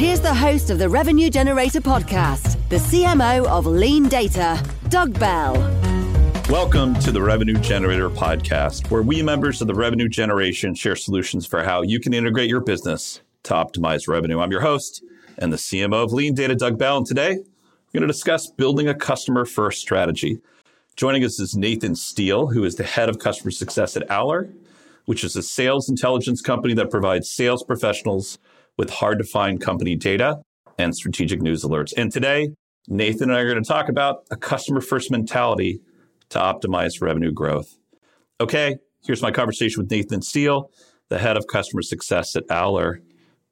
Here's the host of the Revenue Generator podcast, the CMO of Lean Data, Doug Bell. Welcome to the Revenue Generator podcast, where we members of the revenue generation share solutions for how you can integrate your business to optimize revenue. I'm your host and the CMO of Lean Data, Doug Bell. And today, we're going to discuss building a customer first strategy. Joining us is Nathan Steele, who is the head of customer success at Owler, which is a sales intelligence company that provides sales professionals with hard to find company data and strategic news alerts. And today, Nathan and I are going to talk about a customer first mentality to optimize revenue growth. Okay, here's my conversation with Nathan Steele, the head of customer success at Owler.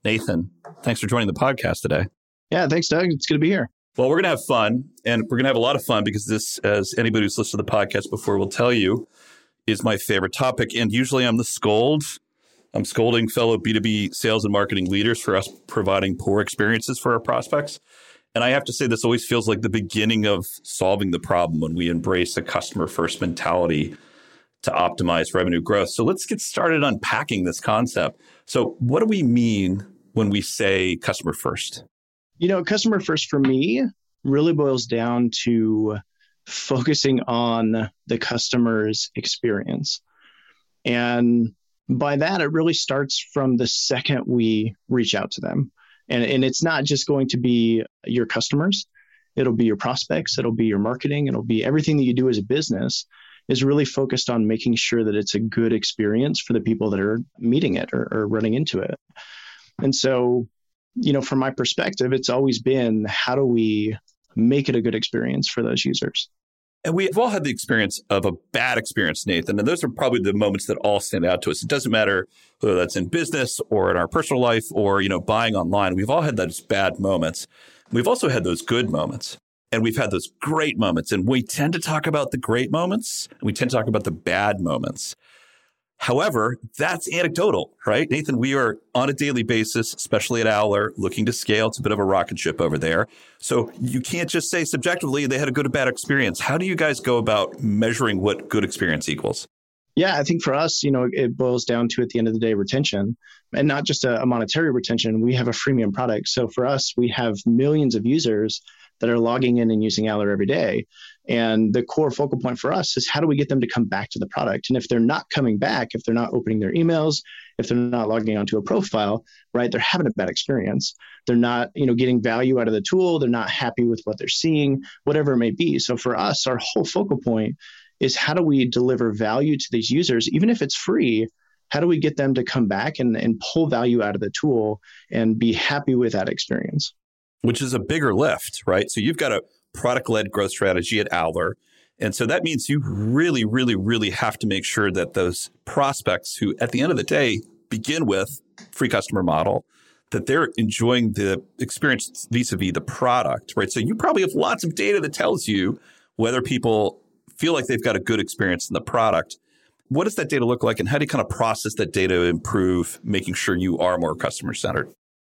Nathan, thanks for joining the podcast today. Yeah, thanks, Doug. It's good to be here. Well, we're going to have fun, and we're going to have a lot of fun because this, as anybody who's listened to the podcast before will tell you, is my favorite topic. And usually I'm the scold I'm scolding fellow B2B sales and marketing leaders for us providing poor experiences for our prospects. And I have to say, this always feels like the beginning of solving the problem when we embrace a customer first mentality to optimize revenue growth. So let's get started unpacking this concept. So, what do we mean when we say customer first? You know, customer first for me really boils down to focusing on the customer's experience. And by that, it really starts from the second we reach out to them. And, and it's not just going to be your customers, it'll be your prospects, it'll be your marketing, it'll be everything that you do as a business is really focused on making sure that it's a good experience for the people that are meeting it or, or running into it. And so, you know, from my perspective, it's always been how do we make it a good experience for those users? And we've all had the experience of a bad experience, Nathan. And those are probably the moments that all stand out to us. It doesn't matter whether that's in business or in our personal life or, you know, buying online. We've all had those bad moments. We've also had those good moments. And we've had those great moments. And we tend to talk about the great moments and we tend to talk about the bad moments. However, that's anecdotal, right? Nathan, we are on a daily basis, especially at Owler, looking to scale. It's a bit of a rocket ship over there. So you can't just say subjectively they had a good or bad experience. How do you guys go about measuring what good experience equals? Yeah, I think for us, you know, it boils down to at the end of the day retention and not just a, a monetary retention. We have a freemium product. So for us, we have millions of users that are logging in and using Owler every day. And the core focal point for us is how do we get them to come back to the product? And if they're not coming back, if they're not opening their emails, if they're not logging onto a profile, right, they're having a bad experience. They're not, you know, getting value out of the tool. They're not happy with what they're seeing, whatever it may be. So for us, our whole focal point is how do we deliver value to these users, even if it's free, how do we get them to come back and, and pull value out of the tool and be happy with that experience? Which is a bigger lift, right? So you've got a product led growth strategy at Owler. And so that means you really, really, really have to make sure that those prospects who, at the end of the day, begin with free customer model, that they're enjoying the experience vis a vis the product, right? So you probably have lots of data that tells you whether people feel like they've got a good experience in the product. What does that data look like, and how do you kind of process that data to improve making sure you are more customer centered?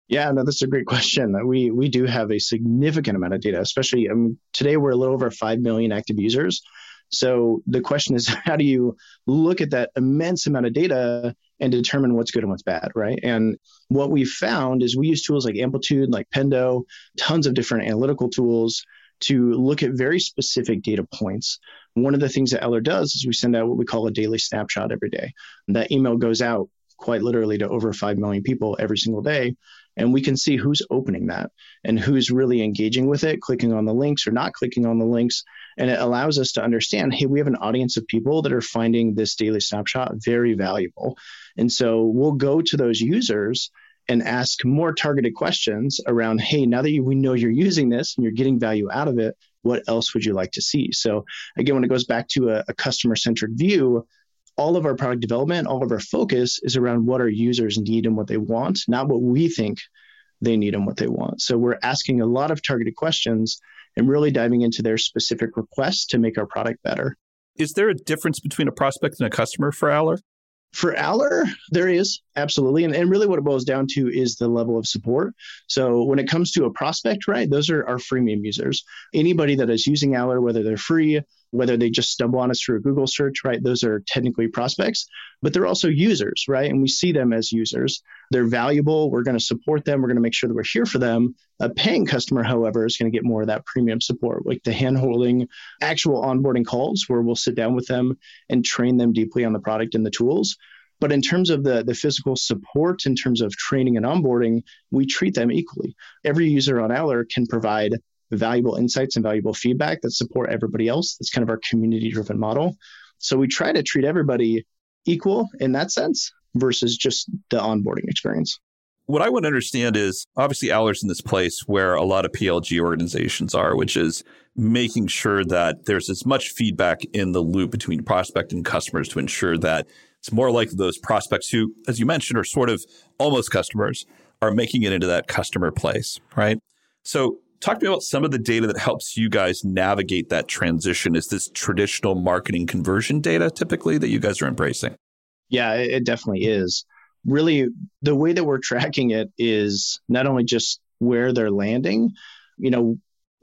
Yeah, no, that's a great question. We we do have a significant amount of data, especially um, today we're a little over five million active users. So the question is, how do you look at that immense amount of data and determine what's good and what's bad, right? And what we found is we use tools like Amplitude, like Pendo, tons of different analytical tools to look at very specific data points. One of the things that Owler does is we send out what we call a daily snapshot every day. That email goes out quite literally to over 5 million people every single day and we can see who's opening that and who's really engaging with it, clicking on the links or not clicking on the links. And it allows us to understand hey, we have an audience of people that are finding this daily snapshot very valuable. And so we'll go to those users and ask more targeted questions around hey now that you, we know you're using this and you're getting value out of it what else would you like to see so again when it goes back to a, a customer centric view all of our product development all of our focus is around what our users need and what they want not what we think they need and what they want so we're asking a lot of targeted questions and really diving into their specific requests to make our product better is there a difference between a prospect and a customer for Owler? For Owler, there is absolutely. And, and really what it boils down to is the level of support. So when it comes to a prospect, right, those are our freemium users. Anybody that is using Owler, whether they're free, whether they just stumble on us through a Google search, right, those are technically prospects, but they're also users, right? And we see them as users. They're valuable. We're going to support them. We're going to make sure that we're here for them. A paying customer, however, is going to get more of that premium support, like the hand holding, actual onboarding calls where we'll sit down with them and train them deeply on the product and the tools. But in terms of the, the physical support, in terms of training and onboarding, we treat them equally. Every user on Owler can provide valuable insights and valuable feedback that support everybody else. That's kind of our community driven model. So we try to treat everybody equal in that sense versus just the onboarding experience. What I want to understand is obviously Owler's in this place where a lot of PLG organizations are, which is making sure that there's as much feedback in the loop between prospect and customers to ensure that it's more like those prospects who, as you mentioned, are sort of almost customers, are making it into that customer place, right? So talk to me about some of the data that helps you guys navigate that transition. Is this traditional marketing conversion data typically that you guys are embracing? Yeah, it definitely is. Really, the way that we're tracking it is not only just where they're landing, you know,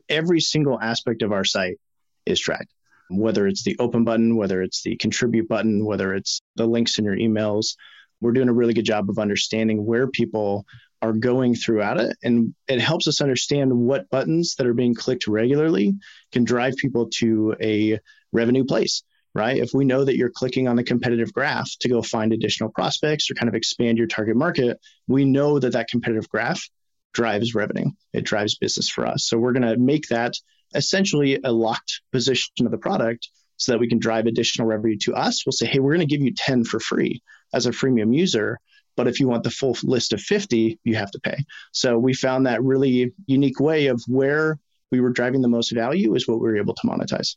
every single aspect of our site is tracked, whether it's the open button, whether it's the contribute button, whether it's the links in your emails. We're doing a really good job of understanding where people are going throughout it. And it helps us understand what buttons that are being clicked regularly can drive people to a revenue place, right? If we know that you're clicking on the competitive graph to go find additional prospects or kind of expand your target market, we know that that competitive graph drives revenue. It drives business for us. So we're going to make that essentially a locked position of the product so that we can drive additional revenue to us. We'll say, hey, we're going to give you 10 for free as a freemium user. But if you want the full list of 50, you have to pay. So we found that really unique way of where we were driving the most value is what we were able to monetize.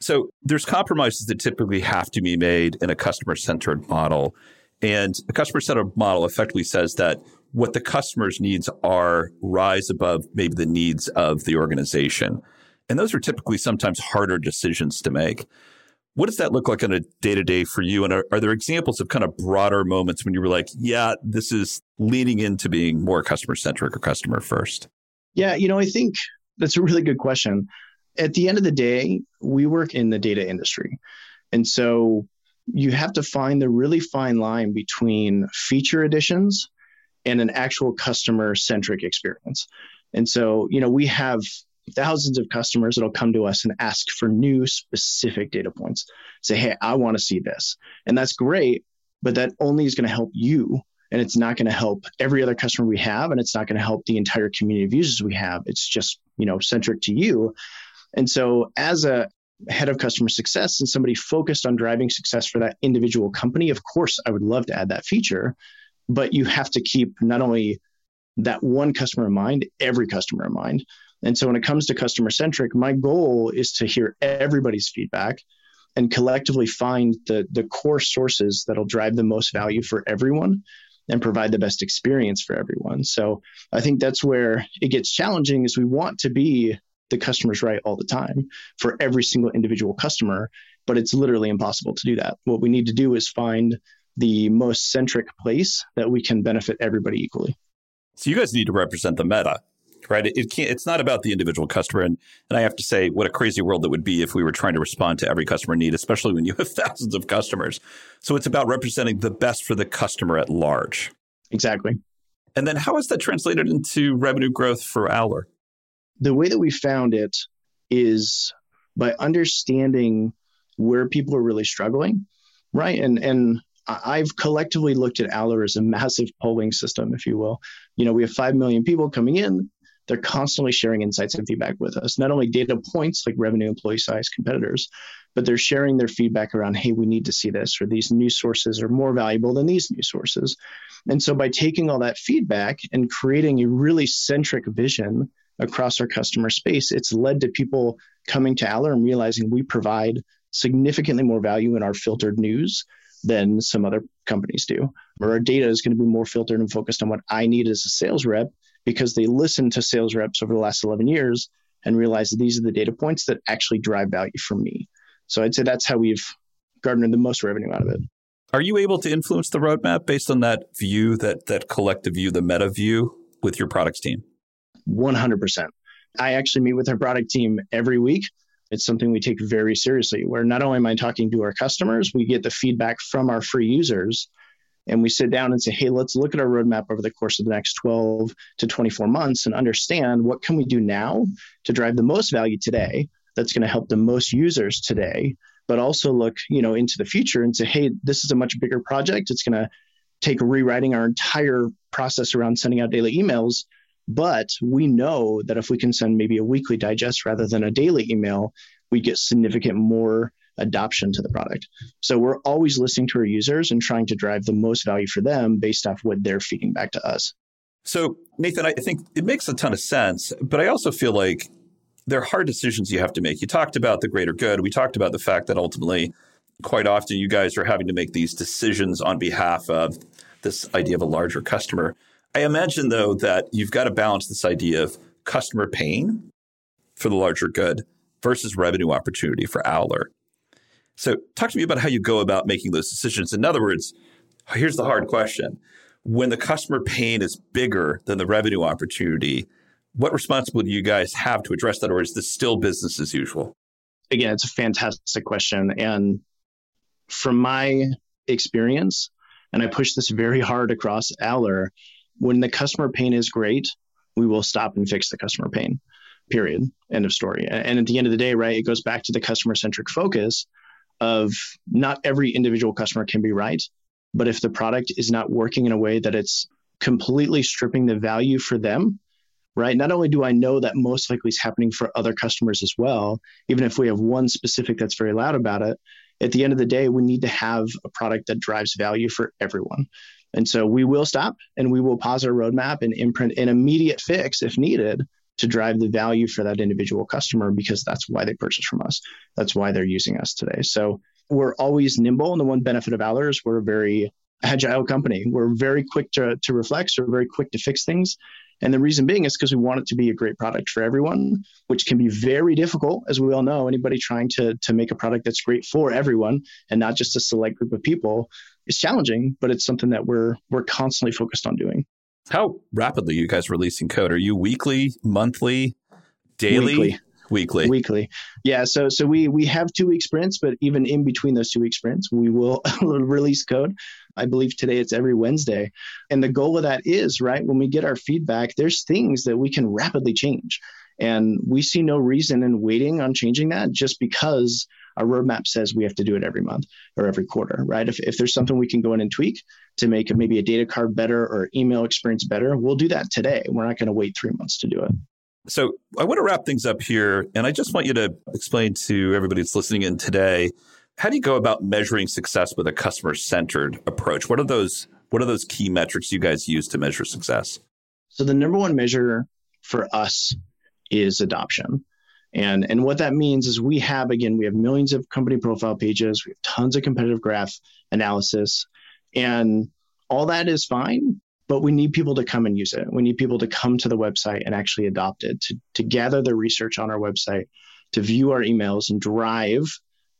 So there's compromises that typically have to be made in a customer centered model. And a customer centered model effectively says that what the customer's needs are rise above maybe the needs of the organization. And those are typically sometimes harder decisions to make. What does that look like on a day to day for you? And are, are, there examples of kind of broader moments when you were like, yeah, this is leaning into being more customer centric or customer first? Yeah, you know, I think that's a really good question. At the end of the day, we work in the data industry. And so you have to find the really fine line between feature additions and an actual customer centric experience. And so, you know, we have thousands of customers that'll come to us and ask for new specific data points. Say, hey, I want to see this. And that's great, but that only is going to help you. And it's not going to help every other customer we have. And it's not going to help the entire community of users we have. It's just, you know, centric to you. And so as a head of customer success and somebody focused on driving success for that individual company, of course, I would love to add that feature. But you have to keep not only that one customer in mind, every customer in mind. And so when it comes to customer centric, my goal is to hear everybody's feedback and collectively find the, the core sources that'll drive the most value for everyone and provide the best experience for everyone. So I think that's where it gets challenging is we want to be the customer's right all the time for every single individual customer, but it's literally impossible to do that. What we need to do is find the most centric place that we can benefit everybody equally. So you guys need to represent the meta right? It, it, can't. It's not about the individual customer, and and I have to say, what a crazy world that would be if we were trying to respond to every customer need, especially when you have thousands of customers. So it's about representing the best for the customer at large. Exactly. And then, how is that translated into revenue growth for Owler? The way that we found it is by understanding where people are really struggling, right? And and I've collectively looked at Owler as a massive polling system, if you will. You know, we have 5 million people coming in they're constantly sharing insights and feedback with us. Not only data points like revenue, employee size, competitors, but they're sharing their feedback around, hey, we need to see this, or these new sources are more valuable than these new sources. And so by taking all that feedback and creating a really centric vision across our customer space, it's led to people coming to Owler and realizing we provide significantly more value in our filtered news than some other companies do. Or our data is going to be more filtered and focused on what I need as a sales rep because they listened to sales reps over the last 11 years and realized that these are the data points that actually drive value for me. So I'd say that's how we've garnered the most revenue out of it. Are you able to influence the roadmap based on that view, that that collective view, the meta view with your products team? 100%. I actually meet with our product team every week. It's something we take very seriously, where not only am I talking to our customers, we get the feedback from our free users and we sit down and say, hey, let's look at our roadmap over the course of the next 12 to 24 months and understand what can we do now to drive the most value today that's going to help the most users today but also look you know into the future and say hey this is a much bigger project. It's going to take rewriting our entire process around sending out daily emails but we know that if we can send maybe a weekly digest rather than a daily email we get significant more adoption to the product so we're always listening to our users and trying to drive the most value for them based off what they're feeding back to us so nathan i think it makes a ton of sense but i also feel like there are hard decisions you have to make. You talked about the greater good. We talked about the fact that ultimately, quite often, you guys are having to make these decisions on behalf of this idea of a larger customer. I imagine, though, that you've got to balance this idea of customer pain for the larger good versus revenue opportunity for Owler. So, talk to me about how you go about making those decisions. In other words, here's the hard question when the customer pain is bigger than the revenue opportunity, what responsibility do you guys have to address that, or is this still business as usual? Again, it's a fantastic question. And from my experience, and I push this very hard across Owler, when the customer pain is great, we will stop and fix the customer pain. Period. End of story. And at the end of the day, right, it goes back to the customer centric focus of not every individual customer can be right. But if the product is not working in a way that it's completely stripping the value for them, right? Not only do I know that most likely is happening for other customers as well, even if we have one specific that's very loud about it, at the end of the day, we need to have a product that drives value for everyone. And so we will stop and we will pause our roadmap and imprint an immediate fix if needed to drive the value for that individual customer because that's why they purchase from us. That's why they're using us today. So we're always nimble. And the one benefit of Owler is we're a very agile company. We're very quick to, to reflect, so we're very quick to fix things. And the reason being is because we want it to be a great product for everyone, which can be very difficult, as we all know. Anybody trying to, to make a product that's great for everyone and not just a select group of people is challenging, but it's something that we're we're constantly focused on doing. How rapidly you guys releasing code? Are you weekly, monthly, daily? Weekly. Weekly. Weekly. Yeah. So so we we have two week sprints, but even in between those two week sprints, we will release code. I believe today it's every Wednesday. And the goal of that is, right, when we get our feedback, there's things that we can rapidly change. And we see no reason in waiting on changing that just because our roadmap says we have to do it every month or every quarter, right? If, if there's something we can go in and tweak to make maybe a data card better or email experience better, we'll do that today. We're not going to wait three months to do it. So I want to wrap things up here. And I just want you to explain to everybody that's listening in today how do you go about measuring success with a customer centered approach? What are those what are those key metrics you guys use to measure success? So the number one measure for us is adoption. And, and what that means is we have, again, we have millions of company profile pages, we have tons of competitive graph analysis, and all that is fine, but we need people to come and use it. We need people to come to the website and actually adopt it, to, to gather their research on our website, to view our emails and drive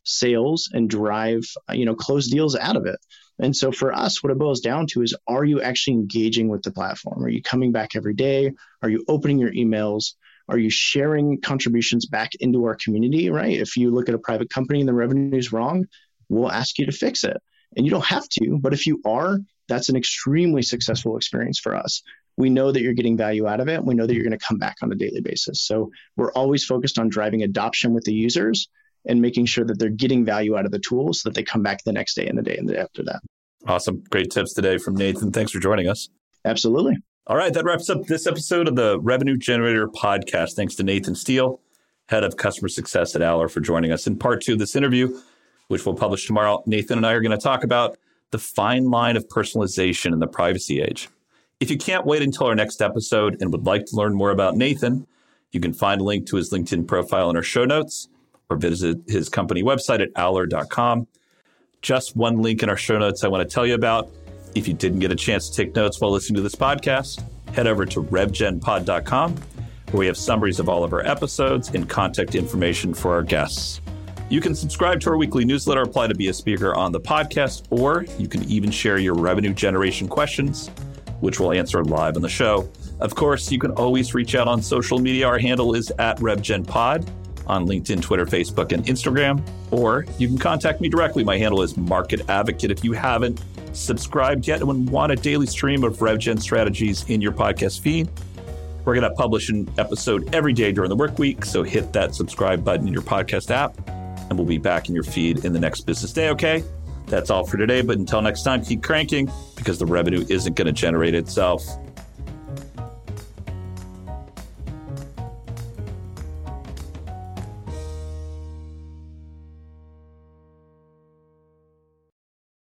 sales and drive, you know, close deals out of it. And so for us, what it boils down to is are you actually engaging with the platform? Are you coming back every day? Are you opening your emails? Are you sharing contributions back into our community, right? If you look at a private company and the revenue is wrong, we'll ask you to fix it. And you don't have to, but if you are, that's an extremely successful experience for us. We know that you're getting value out of it. We know that you're going to come back on a daily basis. So we're always focused on driving adoption with the users and making sure that they're getting value out of the tools so that they come back the next day and the day and the day after that. Awesome. Great tips today from Nathan. Thanks for joining us. Absolutely. All right, that wraps up this episode of the Revenue Generator podcast. Thanks to Nathan Steele, head of customer success at Owler, for joining us. In part two of this interview, which we'll publish tomorrow, Nathan and I are going to talk about the fine line of personalization in the privacy age. If you can't wait until our next episode and would like to learn more about Nathan, you can find a link to his LinkedIn profile in our show notes or visit his company website at owler.com. Just one link in our show notes I want to tell you about. If you didn't get a chance to take notes while listening to this podcast, head over to revgenpod.com where we have summaries of all of our episodes and contact information for our guests. You can subscribe to our weekly newsletter, apply to be a speaker on the podcast, or you can even share your revenue generation questions, which we'll answer live on the show. Of course, you can always reach out on social media. Our handle is at RevGenPod on LinkedIn, Twitter, Facebook, and Instagram. Or you can contact me directly. My handle is Market Advocate. If you haven't subscribed yet and want a daily stream of RevGen strategies in your podcast feed, we're going to publish an episode every day during the work week. So hit that subscribe button in your podcast app and we'll be back in your feed in the next business day, okay? That's all for today. But until next time, keep cranking because the revenue isn't going to generate itself.